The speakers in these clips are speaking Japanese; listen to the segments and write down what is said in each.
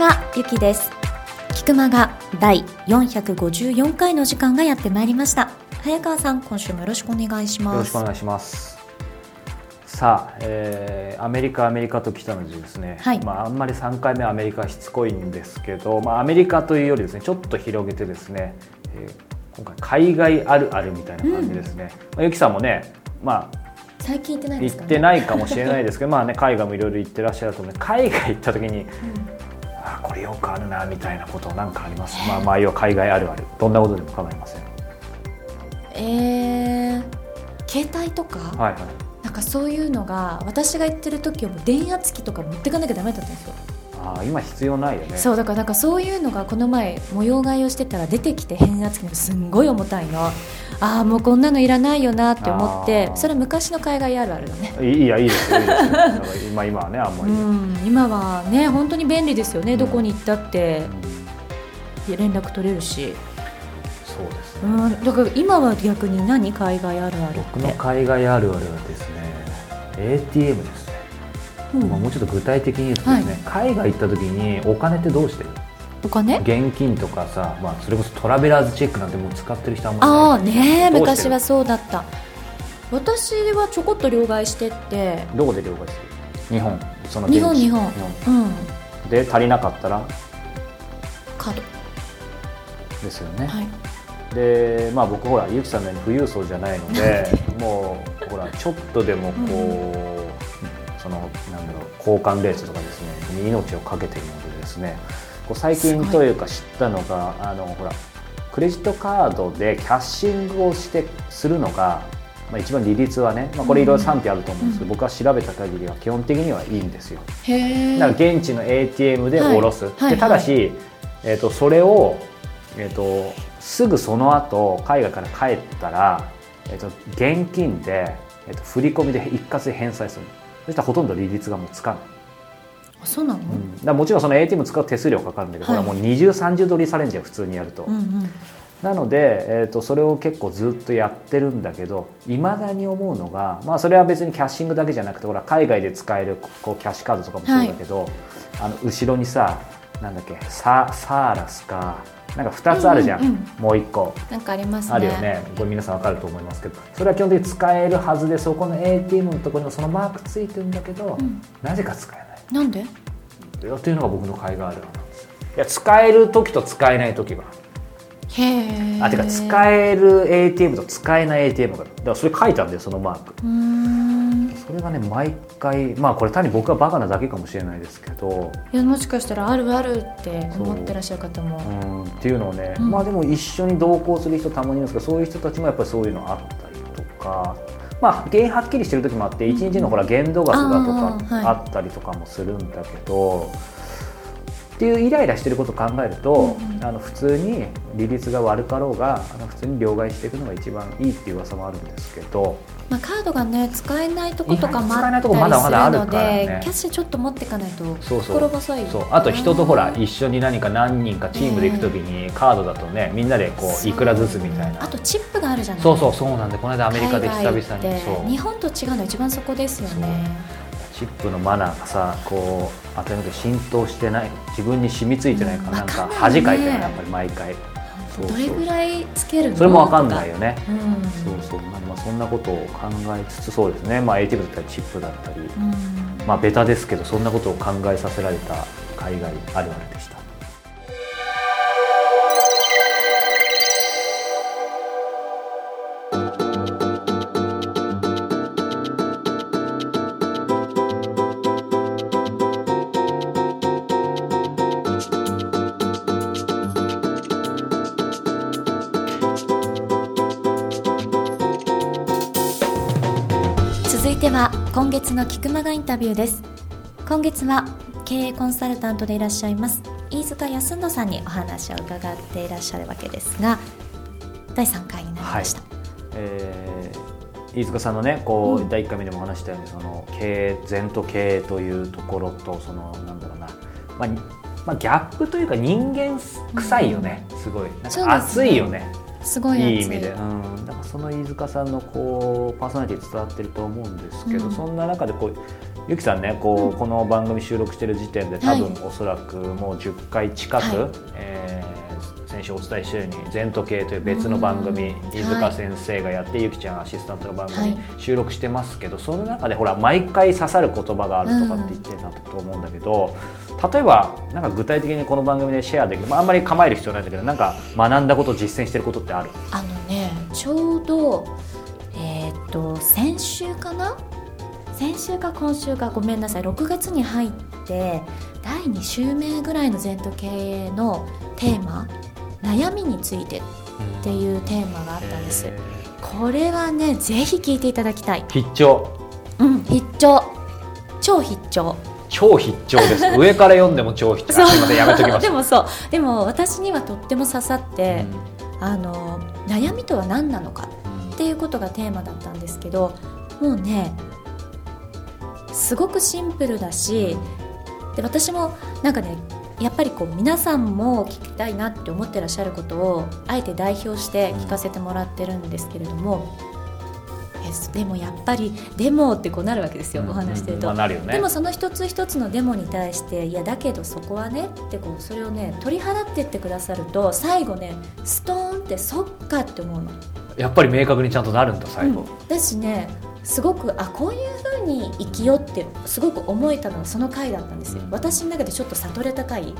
はゆきです。菊間が第454回の時間がやってまいりました。早川さん今週もよろしくお願いします。よろしくお願いします。さあ、えー、アメリカアメリカと来たのでですね、はい、まあ、あんまり3回目アメリカしつこいんですけど、まあ、アメリカというよりですねちょっと広げてですね、えー、今回海外あるあるみたいな感じですね、うん、まあ、ゆきさんもねまあ最近行ってないですか、ね、行ってないかもしれないですけどまあね海外もいろいろ行ってらっしゃると思う海外行った時に、うん、あこれよくあるなみたいなことなんかあります？まあまあ要は海外あるある。どんなことでも構いません。えー、携帯とか、はいはい、なんかそういうのが私が行ってる時はもう電圧機とか持ってかなきゃダメだったんですよあ今必要ないよね。そうだからなんかそういうのがこの前模様替えをしてたら出てきて変圧器がすんごい重たいの。ああもうこんなのいらないよなって思ってそれは昔の海外あるあるだね。いやいいですよいいですよ。今今はねあんまり、うん、今はね本当に便利ですよね、うん、どこに行ったって、うん、連絡取れるし。そうですね、うん、だから今は逆に何？海外あるある僕の海外あるあるはですね ATM ですうん、もうちょっと具体的に言うとですね、はい、海外行った時にお金ってどうしてる？お金？現金とかさ、まあ、それこそトラベラーズチェックなんてもう使ってる人あんまりああね昔はそうだった。私はちょこっと両替してって。どこで両替する？日本。その日本日本。うん、で足りなかったら？カード。ですよね、はい、でまあ僕ほらゆきさんのように富裕層じゃないので もうほらちょっとでもこう、うんそのなんだろう交換レースとかですねに命を懸けているのでですねこう最近というか知ったのがあのほらクレジットカードでキャッシングをしてするのが、まあ、一番利率はね、まあ、これいろいろ賛否あると思うんですけど、うん、僕は調べた限りは基本的にはいいんですよ。だから現地の ATM で下ろす、はい、でただし、えーと、それを、えーと、すぐその後海外から帰ったら、えーと、現金で、えー、と振り込みで一括で返済するそしたらほとんど利率がもうつかない。あそうなの、うん、だもちろんその ATM 使う手数料かかるんだけど、はい、もう二重三重取りされんじゃん普通にやると。うんうん。なので、えーと、それを結構ずっとやってるんだけどいまだに思うのが、まあ、それは別にキャッシングだけじゃなくてほら海外で使えるこうキャッシュカードとかもそうだけど、はい、あの後ろにさなんだっけササーラスかなんか2つあるじゃん、うんうん、もう1個。なんかありますね。あるよね。これ皆さん分かると思いますけど。それは基本的に使えるはずでそこの ATM のところにもそのマークついてるんだけど、うん、なぜか使えない。なんで？というのが僕の甲斐があるなんですいや使える時と使えない時がへえあてか使える ATM と使えない ATM がだからそれ書いたんだよそのマークそれがね毎回まあこれ単に僕はバカなだけかもしれないですけどいやもしかしたらあるあるって思ってらっしゃる方も。うんっていうのをね、うん、まあでも一緒に同行する人たまにいますけどそういう人たちもやっぱりそういうのあったりとかまあ原因はっきりしてる時もあって一日のほら限度額がとかあったりとかもするんだけど、っていうイライラしてることを考えると、うん、あの普通に利率が悪かろうがあの普通に両替していくのが一番いいっていう噂もあるんですけど、まあ、カードがね使えないとことかもあったりするので、ね、キャッシュちょっと持っていかないと心細い。そうあと人とほら一緒に何か何人かチームで行く時にカードだとねみんなでこういくらずつみたいな。あとチップがあるじゃない。そうそうそうなんでこの間アメリカで久々に。日本と違うの一番そこですよねチップのマナーがさこう当たり前浸透してない自分に染みついてないか、うん、なんか恥かいてないやっぱり毎回。どれぐらいつけるの？それも分かんないよね、うん、そうそう。まあそんなことを考えつつそうですね、まあ、ATM だったりチップだったり、うん、まあベタですけどそんなことを考えさせられた海外あるあるでした今月の菊間がインタビューです。今月は経営コンサルタントでいらっしゃいます飯塚康野さんにお話を伺っていらっしゃるわけですが第3回になりました、はい、えー、飯塚さんのねこう、うん、第1回目でも話したようにその経営前途経営というところとそのなんだろうな、まあまあ、ギャップというか人間臭いよね、うん、すごい。なんか熱いよねすごいい。い意味で、うん、だからその飯塚さんのこうパーソナリティ伝わってると思うんですけど、うん、そんな中でこうゆきさんねこう、うん、この番組収録してる時点で多分、はい、おそらくもう10回近く、はい、えー、先週お伝えしたように「全時計」という別の番組、飯塚先生がやって、はい、ゆきちゃんアシスタントの番組収録してますけど、その中でほら毎回刺さる言葉があるとかって言ってたと思うんだけど、例えばなんか具体的にこの番組でシェアできる、まあ、あんまり構える必要ないんだけどなんか学んだこと実践してることってある？あのねちょうどえー、っと先週かな？先週か今週かごめんなさい6月に入って第2週目ぐらいの全都経営のテーマ悩みについてっていうテーマがあったんです、これはねぜひ聞いていただきたい。必聴。うん必聴。超必聴超必聴です。上から読んでも超必聴。すみませんやめときます。でもそう。でも私にはとっても刺さって、うん、あの悩みとは何なのかっていうことがテーマだったんですけどもうねすごくシンプルだしで私もなんかねやっぱりこう皆さんも聞きたいなって思ってらっしゃることをあえて代表して聞かせてもらってるんですけれども、えでもやっぱりデモってこうなるわけですよ、お話してると、まあね、でもその一つ一つのデモに対していやだけどそこはねってこうそれをね取り払ってってくださると最後ねストーンってそっかって思うの。やっぱり明確にちゃんとなるんだ最後、うん、だしねすごくあこういうふうに生きようってすごく思えたのはその回だったんですよ、うん、私の中でちょっと悟れた回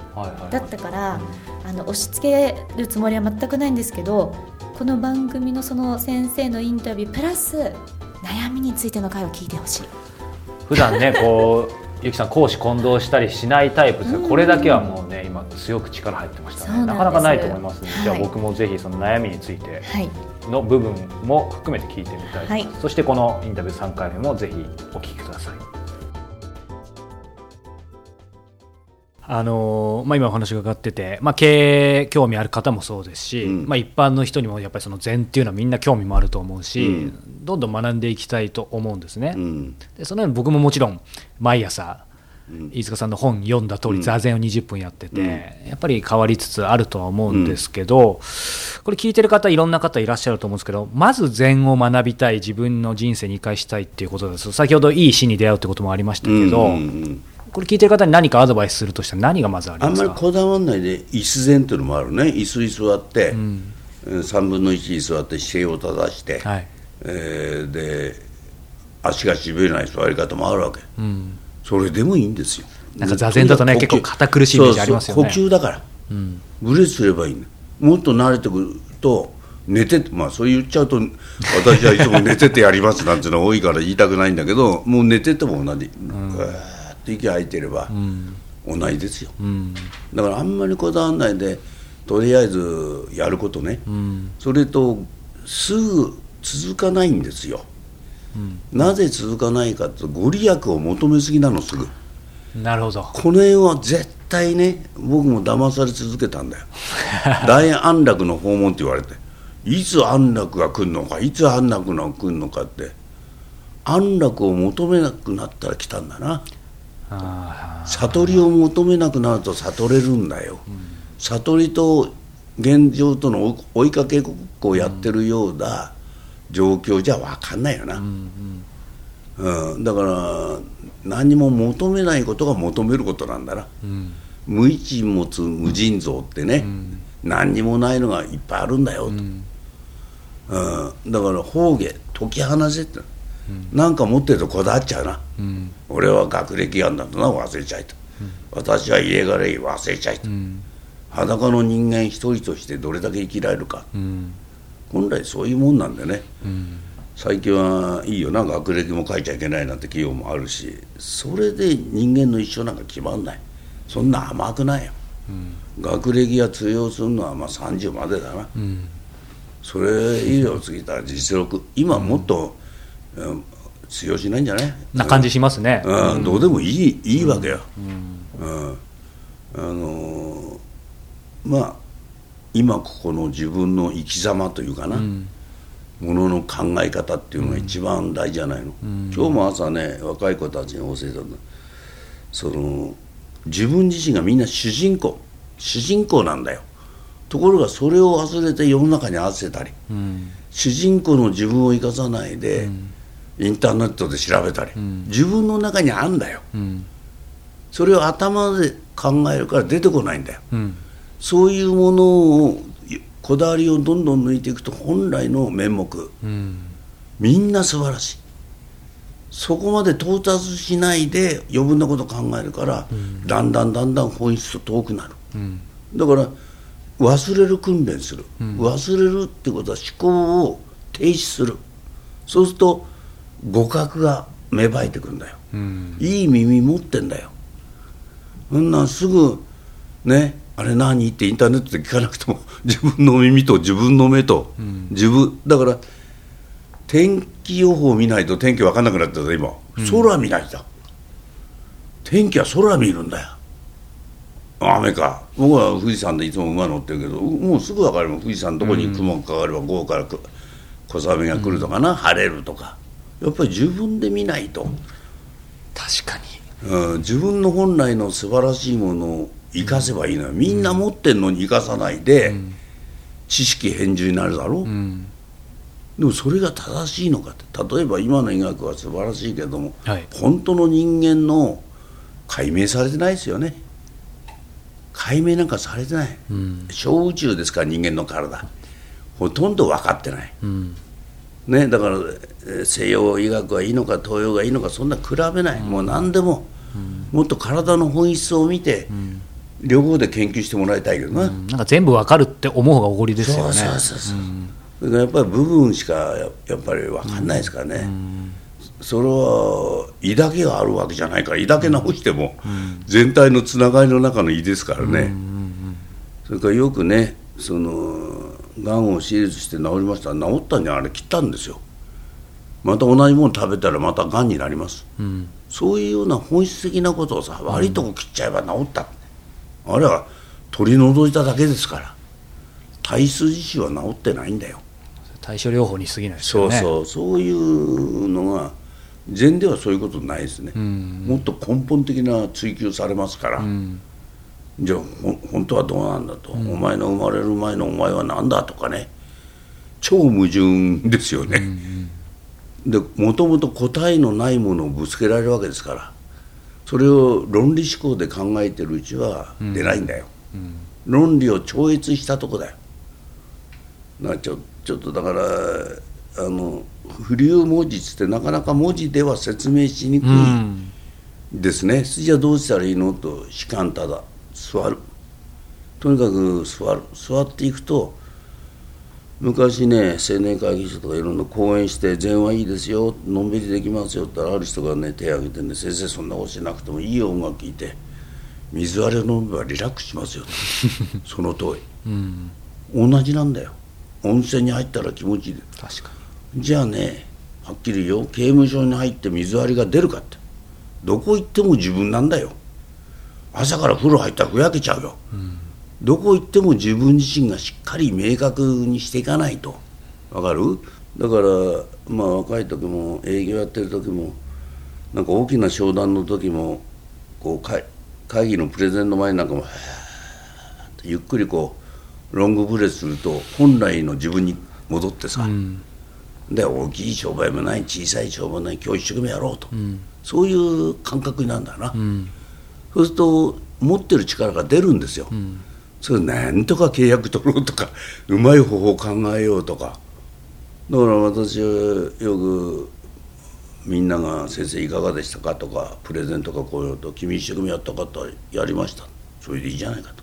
だったから、あの押し付けるつもりは全くないんですけどこの番組のその先生のインタビュープラス悩みについての回を聞いてほしい。普段ねこう ゆきさん講師混同したりしないタイプですが、これだけはもうね今強く力入ってましたね。なかなかないと思いますので、はい、じゃあ僕もぜひその悩みについての部分も含めて聞いてみたい、はい、そしてこのインタビュー3回目もぜひお聞きください。あのまあ、今お話が伺ってて、まあ、経営興味ある方もそうですし、うん、まあ、一般の人にもやっぱりその禅っていうのはみんな興味もあると思うし、うん、どんどん学んでいきたいと思うんですね。うん、でそのように僕ももちろん毎朝飯塚さんの本読んだ通り座禅を20分やってて、やっぱり変わりつつあるとは思うんですけど、これ聞いてる方いろんな方いらっしゃると思うんですけどまず禅を学びたい自分の人生に生かしたいっていうことです。先ほどいい死に出会うってこともありましたけど、これ聞いてる方に何かアドバイスするとしたら何がまずありますか？あんまりこだわらないで椅子禅というのもあるね。椅子に座って、うん、3分の1に座って姿勢を正して、はい、えー、で足がしびれない座り方もあるわけ、うん、それでもいいんですよ。なんか座禅だとね結構堅苦しいイメージありますよね。呼吸だから、うん、ブレすればいいんだもっと慣れてくると寝てまあそう言っちゃうと私はいつも寝ててやりますなんていうのが多いから言いたくないんだけどもう寝てても同じ、うん、息吐いてれば同じですよ、うん、だからあんまりこだわらないでとりあえずやることね、うん、それとすぐ続かないんですよ、なぜ続かないかとご利益を求めすぎなのすぐ。なるほど。この辺は絶対ね僕も騙され続けたんだよ。大安楽の訪問って言われていつ安楽が来るのかいつ安楽が来るのかって安楽を求めなくなったら来たんだな悟りを求めなくなると悟れるんだよ、うん、悟りと現状との追いかけっこをやってるような状況じゃ分かんないよな、うん、うん。うん、だから何も求めないことが求めることなんだな、無一物無尽蔵ってね、何にもないのがいっぱいあるんだよと、うん。だから方言解き放せってなんか持ってるとこだわっちゃうな、うん、俺は学歴あんだとな忘れちゃいと、うん、私は家がれい忘れちゃいと、うん、裸の人間一人としてどれだけ生きられるか、本来そういうもんなんでね、最近はいいよな学歴も書いちゃいけないなんて企業もあるし。それで人間の一生なんか決まんない。そんな甘くないよ、学歴が通用するのはまあ30までだな、それ以上過ぎたら実力。今もっと、通用しないんじゃない？な感じしますね、うん、どうでもいいいいわけよ、うん。あのまあ今ここの自分の生き様というかな、ものの考え方っていうのが一番大事じゃないの、今日も朝ね若い子たちに教えたんだその自分自身がみんな主人公。主人公なんだよ。ところがそれを忘れて世の中に合わせたり、うん、主人公の自分を生かさないで、うんインターネットで調べたり、うん、自分の中にあんだよ、うん、それを頭で考えるから出てこないんだよ、うん、そういうものをこだわりをどんどん抜いていくと本来の面目、みんな素晴らしい。そこまで到達しないで余分なこと考えるから、だんだんだんだん本質と遠くなる、だから忘れる訓練する、忘れるってことは思考を停止する。そうすると互角が芽生えてくるんだよ、うん、いい耳持ってんだよ。そんなすぐねあれ何？ってインターネットで聞かなくても 自分の耳と自分の目と、うん、自分だから天気予報見ないと天気分かんなくなってた今、うん、空見ないと。天気は空見るんだよ。雨か。僕は富士山でいつも馬乗ってるけどもうすぐ分かるもん。富士山どこに雲がかかれば午後から小雨が来るとかな、晴れるとかやっぱり自分で見ないと。確かに、うん、自分の本来の素晴らしいものを生かせばいいのよ。みんな持ってんのに生かさないで、うん、知識返事になるだろ、う。ん、でもそれが正しいのかって。例えば今の医学は素晴らしいけども、はい、本当の人間の解明されてないですよね。解明なんかされてない、うん、小宇宙ですから人間の体。ほとんど分かってない、ね、だから西洋医学がいいのか東洋がいいのかそんな比べない、うん、もう何でも、うん、もっと体の本質を見て、うん、両方で研究してもらいたいけどな,、なんか全部わかるって思う方がおごりですよね。そうそうそうそう、やっぱり部分しかやっぱり分かんないですからね、それは胃だけがあるわけじゃないから胃だけ直しても全体のつながりの中の胃ですからね、それからよくねそのがんを手術して治りました。治ったんじゃあれ切ったんですよ。また同じもの食べたらまたがんになります、うん、そういうような本質的なことをさ悪いとこ切っちゃえば治った、うん、あれは取り除いただけですから。体質自身は治ってないんだよ。対処療法に過ぎないですよね。そうそう。そういうのが禅ではそういうことないですね、うん、もっと根本的な追求されますから、じゃあ本当はどうなんだと、うん、お前の生まれる前のお前は何だとかね。超矛盾ですよね、うんうん、でもともと答えのないものをぶつけられるわけですから。それを論理思考で考えてるうちは出ないんだよ、うん。うん、論理を超越したとこだよ。なちょちょっとだからあの不流文字ってなかなか文字では説明しにくいですね、じゃあどうしたらいいの？と士官ただ座る。とにかく座る。座っていくと昔ね青年会議所とかいろんな講演して「禅はいいですよ。のんびりできますよ」って言ったらある人がね手を挙げてね「先生そんなことしなくてもいい音楽聴いて水割りを飲めばリラックスしますよ」その通り、うん、同じなんだよ。温泉に入ったら気持ちいい。で確かに。じゃあねはっきり言うよ。刑務所に入って水割りが出るかって。どこ行っても自分なんだよ朝から風呂入ったらふやけちゃうよ、うん、どこ行っても自分自身がしっかり明確にしていかないと。わかる？だからまあ若い時も営業やってる時もなんか大きな商談の時もこう会議のプレゼンの前なんかもゆっくりこうロングブレスすると本来の自分に戻ってさ、うん、で大きい商売もない小さい商売もない今日一生懸命やろうと、うん、そういう感覚になるんだな。うんそうすると持ってる力が出るんですよ、うん、それなんとか契約取ろうとか うまい方法を考えようとか。だから私はよくみんなが「先生いかがでしたか?」とかプレゼントかこういうと「君一生懸命やったか？ったらやりました」それでいいじゃないかと。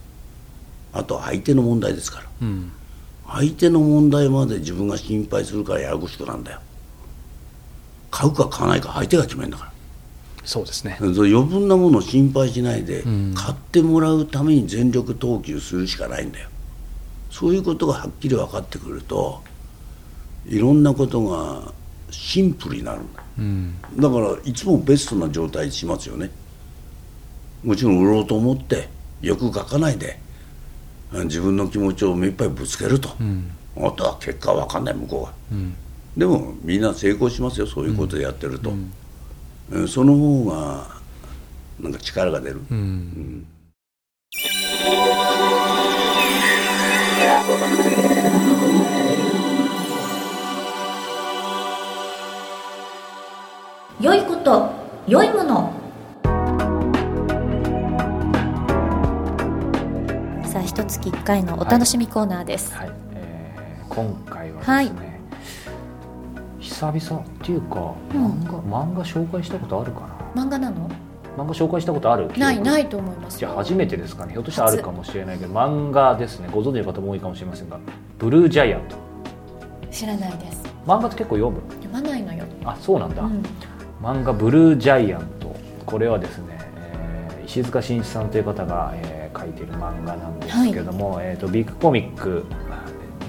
あと相手の問題ですから、うん、相手の問題まで自分が心配するからややこしくなんだよ。買うか買わないか相手が決めるんだからそうですね。余分なものを心配しないで、うん、買ってもらうために全力投球するしかないんだよ。そういうことがはっきり分かってくるといろんなことがシンプルになるんだ、うん、だからいつもベストな状態にしますよね。もちろん売ろうと思って欲書かないで自分の気持ちを目いっぱいぶつけると、うん、あとは結果は分かんない向こうが、うん、でもみんな成功しますよそういうことでやってると。うんその方がなんか力が出る。うん、うん。良いこと良いもの。さあ一月一回のお楽しみコーナーです、はい、はい、えー、今回はですね、はい、久々っていうか、漫画漫画紹介したことあるかな？漫画なの？漫画紹介したことある？ないないと思います。じゃあ初めてですかね。ひょっとしたらあるかもしれないけど漫画ですね。ご存知の方も多いかもしれませんが「ブルージャイアント」知らないです。漫画って結構読む？読まないのよ。あそうなんだ、うん、漫画「ブルージャイアント」これはですね、えー、石塚真一さんという方が、えー、書いている漫画なんですけども、はい、えーと、ビッグコミック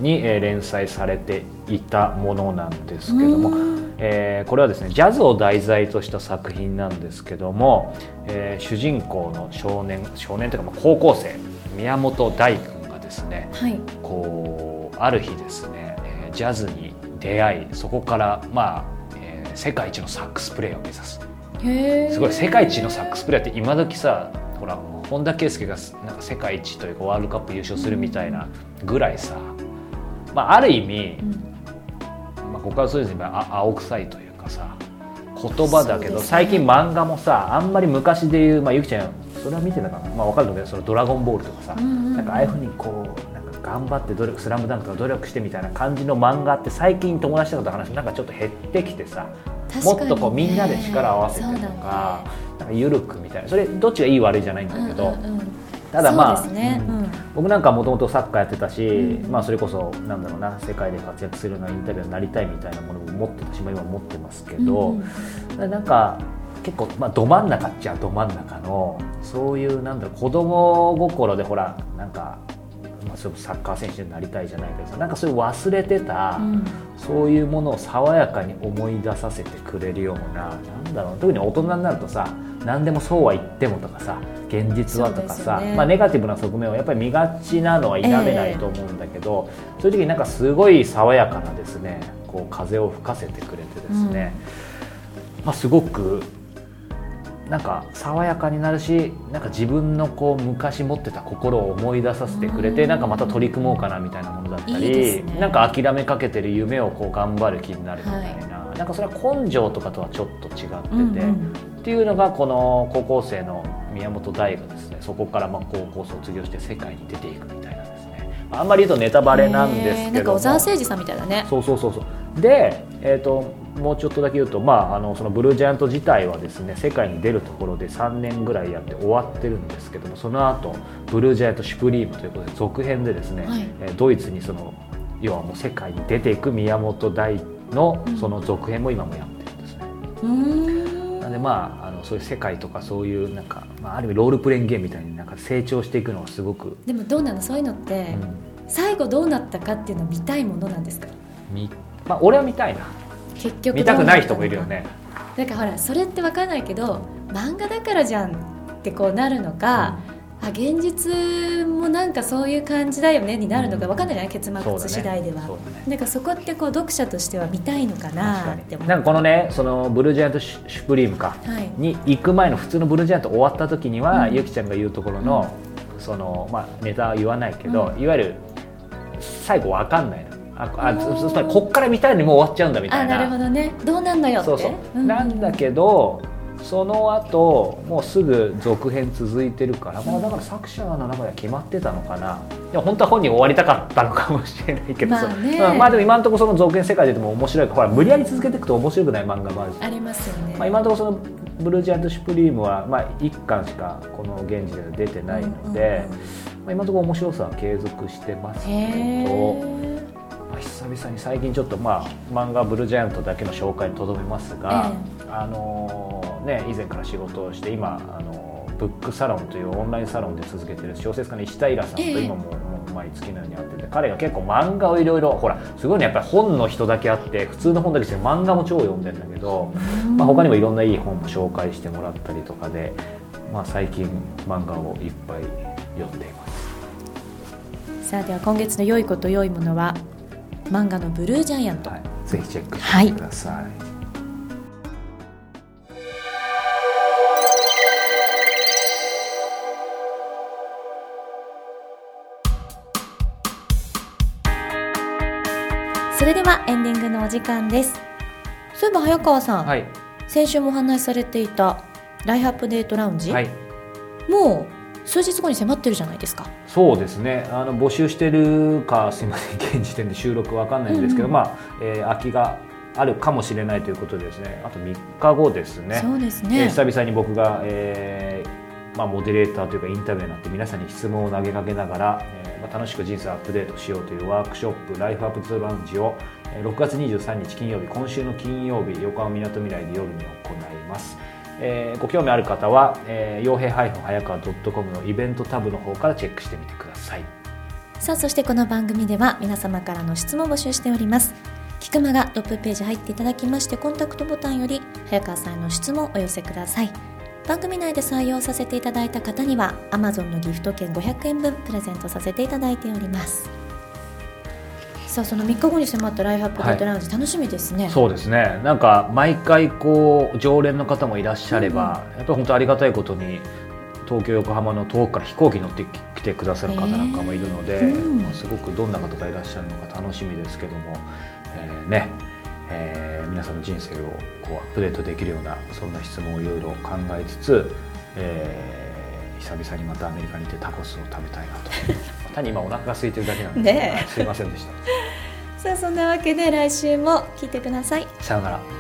に、えー、連載されていたものなんですけども、えー、これはですねジャズを題材とした作品なんですけども、えー、主人公の少年少年というか高校生宮本大君がですね、はい、こうある日ですね、えー、ジャズに出会いそこからまあ、えー、世界一のサックスプレーを目指す。すごい世界一のサックスプレーって今時さほら本田圭佑がなんか世界一というかワールドカップ優勝するみたいなぐらいさ、まあ、ある意味、うん。まあ、ここからそうですね青臭いというかさ言葉だけど、ね、最近漫画もさあんまり昔で言う、まあ、ゆきちゃんそれは見てたかな、まあ、分かるんだけどそのドラゴンボールとかさ、うんうん、なんかああいうふうにこうなんか頑張って努力スラムダンクとか努力してみたいな感じの漫画って最近友達とかと話なんかちょっと減ってきてさ、ね、もっとこうみんなで力を合わせてとか,、なんか緩くみたいな。それどっちがいい悪いじゃないんだけど、うんうんうんただまあ、ね。うん、僕なんかもともとサッカーやってたし、うん、まあ、それこそなんだろうな世界で活躍するようなインタビューになりたいみたいなものも持ってたし、まあ、今持ってますけど、うん、なんか結構、まあ、ど真ん中っちゃど真ん中のそういうなんだろう子供心でほらなんかまあ、サッカー選手になりたいじゃないけどさなんかそういう忘れてた、うん、そういうものを爽やかに思い出させてくれるようななんだろう特に大人になるとさ何でもそうは言ってもとかさ現実はとかさ、ね、まあ、ネガティブな側面をやっぱり見がちなのは否めないと思うんだけど、えー、そういう時になんかすごい爽やかなですねこう風を吹かせてくれてですね、うん、まあ、すごくなんか爽やかになるしなんか自分のこう昔持ってた心を思い出させてくれて、なんかまた取り組もうかなみたいなものだったり、ね、なんか諦めかけてる夢をこう頑張る気になるみたいな、はい、なんかそれは根性とかとはちょっと違ってて、うんうん、っていうのがこの高校生の宮本大がですねそこからまあ高校卒業して世界に出ていくみたいなですね。あんまり言うとネタバレなんですけど小沢誠二さんみたいだね。そうそうそうそう。で、えーともうちょっとだけ言うと、まあ、あのそのブルージャイアント自体はですね世界に出るところで3年ぐらいやって終わってるんですけどもその後ブルージャイアント・シュプリームということで続編でですね、はい、ドイツにその要はもう世界に出ていく宮本大のその続編も今もやってるんですね。うん。なんでまああのそういう世界とかそういうなんか、まあ、ある意味ロールプレインゲームみたいになんか成長していくのがすごくでもどうなの？そういうのって、うん、最後どうなったかっていうのを見たいものなんですか？み、まあ、俺は見たいな結局見たくない人もいるよね。だからほらそれって分かんないけど漫画だからじゃんってこうなるのか、うん、あ現実もなんかそういう感じだよねになるのか分かんないじゃない、結末次第では、ねね、なんかそこってこう読者としては見たいのかなって思なんかこのねそのブルージャイアントシュプリームか、はい、に行く前の普通のブルージャイアント終わった時には、うん、ゆきちゃんが言うところの、うん、そのまあネタは言わないけど、いわゆる最後分かんないのああつまりこっから見たいのにもう終わっちゃうんだみたいな。なるほどね。どうなんだよそうそう、うん、なんだけどその後もうすぐ続編続いてるから、まあ、だから作者の中では決まってたのかな。でも本当は本人終わりたかったのかもしれないけど、まあ、ね、まあでも今のところその続編世界でも面白いほら無理やり続けていくと面白くない漫画もあるしありますよね、まあ、今のところそのブルージャント・シュプリームは、まあ、1巻しかこの現時点で出てないので、まあ、今のところ面白さは継続してますけど。久々に最近ちょっとまあ漫画「ブルージャイアント」だけの紹介にとどめますが、えー、あのね以前から仕事をして今あのブックサロンというオンラインサロンで続けてる小説家の石平さんと今も,、もう毎月のように会ってて彼が結構漫画をいろいろほらすごいねやっぱり本の人だけあって普通の本だけして漫画も超読んでるんだけど、まあ、他にもいろんないい本も紹介してもらったりとかで、まあ、最近漫画をいっぱい読んでいます。さあでは今月の良いこと良いものは漫画のブルージャイアント、はい、ぜひチェックしてください、はい。それではエンディングのお時間です。そういえば早川さん、はい、先週もお話しされていたライフアップデートラウンジ、はい、もう数日後に迫ってるじゃないですか。そうですね。あの募集してるかすみません現時点で収録わかんないんですけど、うんうん、まあ、えー、空きがあるかもしれないということでですね。あと3日後ですね。そうですね、えー、久々に僕が、えーまあ、モデレーターというかインタビューになって皆さんに質問を投げかけながら、えーまあ、楽しく人生アップデートしようというワークショップライフアップツーラウンジを6月23日金曜日今週の金曜日横浜みなとみらいで夜に行います、えー、ご興味ある方は、えー、傭兵早川 .com のイベントタブの方からチェックしてみてください。さあそしてこの番組では皆様からの質問を募集しております。キクマがトップページ入っていただきましてコンタクトボタンより早川さんへの質問をお寄せください。番組内で採用させていただいた方には Amazon のギフト券500円分プレゼントさせていただいております。さあその3日後に迫ったライフアップデートラウンジ、はい、楽しみですね。そうですね。なんか毎回こう常連の方もいらっしゃれば、うん、やっぱり本当ありがたいことに東京横浜の遠くから飛行機に乗ってきてくださる方なんかもいるので、えーうん、すごくどんな方がいらっしゃるのか楽しみですけども、えー、ね、えー、皆さんの人生をこうアップデートできるようなそんな質問をいろいろ考えつつ、えー、久々にまたアメリカに行ってタコスを食べたいなと単に今お腹が空いてるだけなんで、ね、すいませんでした。さあそんなわけで来週も聞いてください。さようなら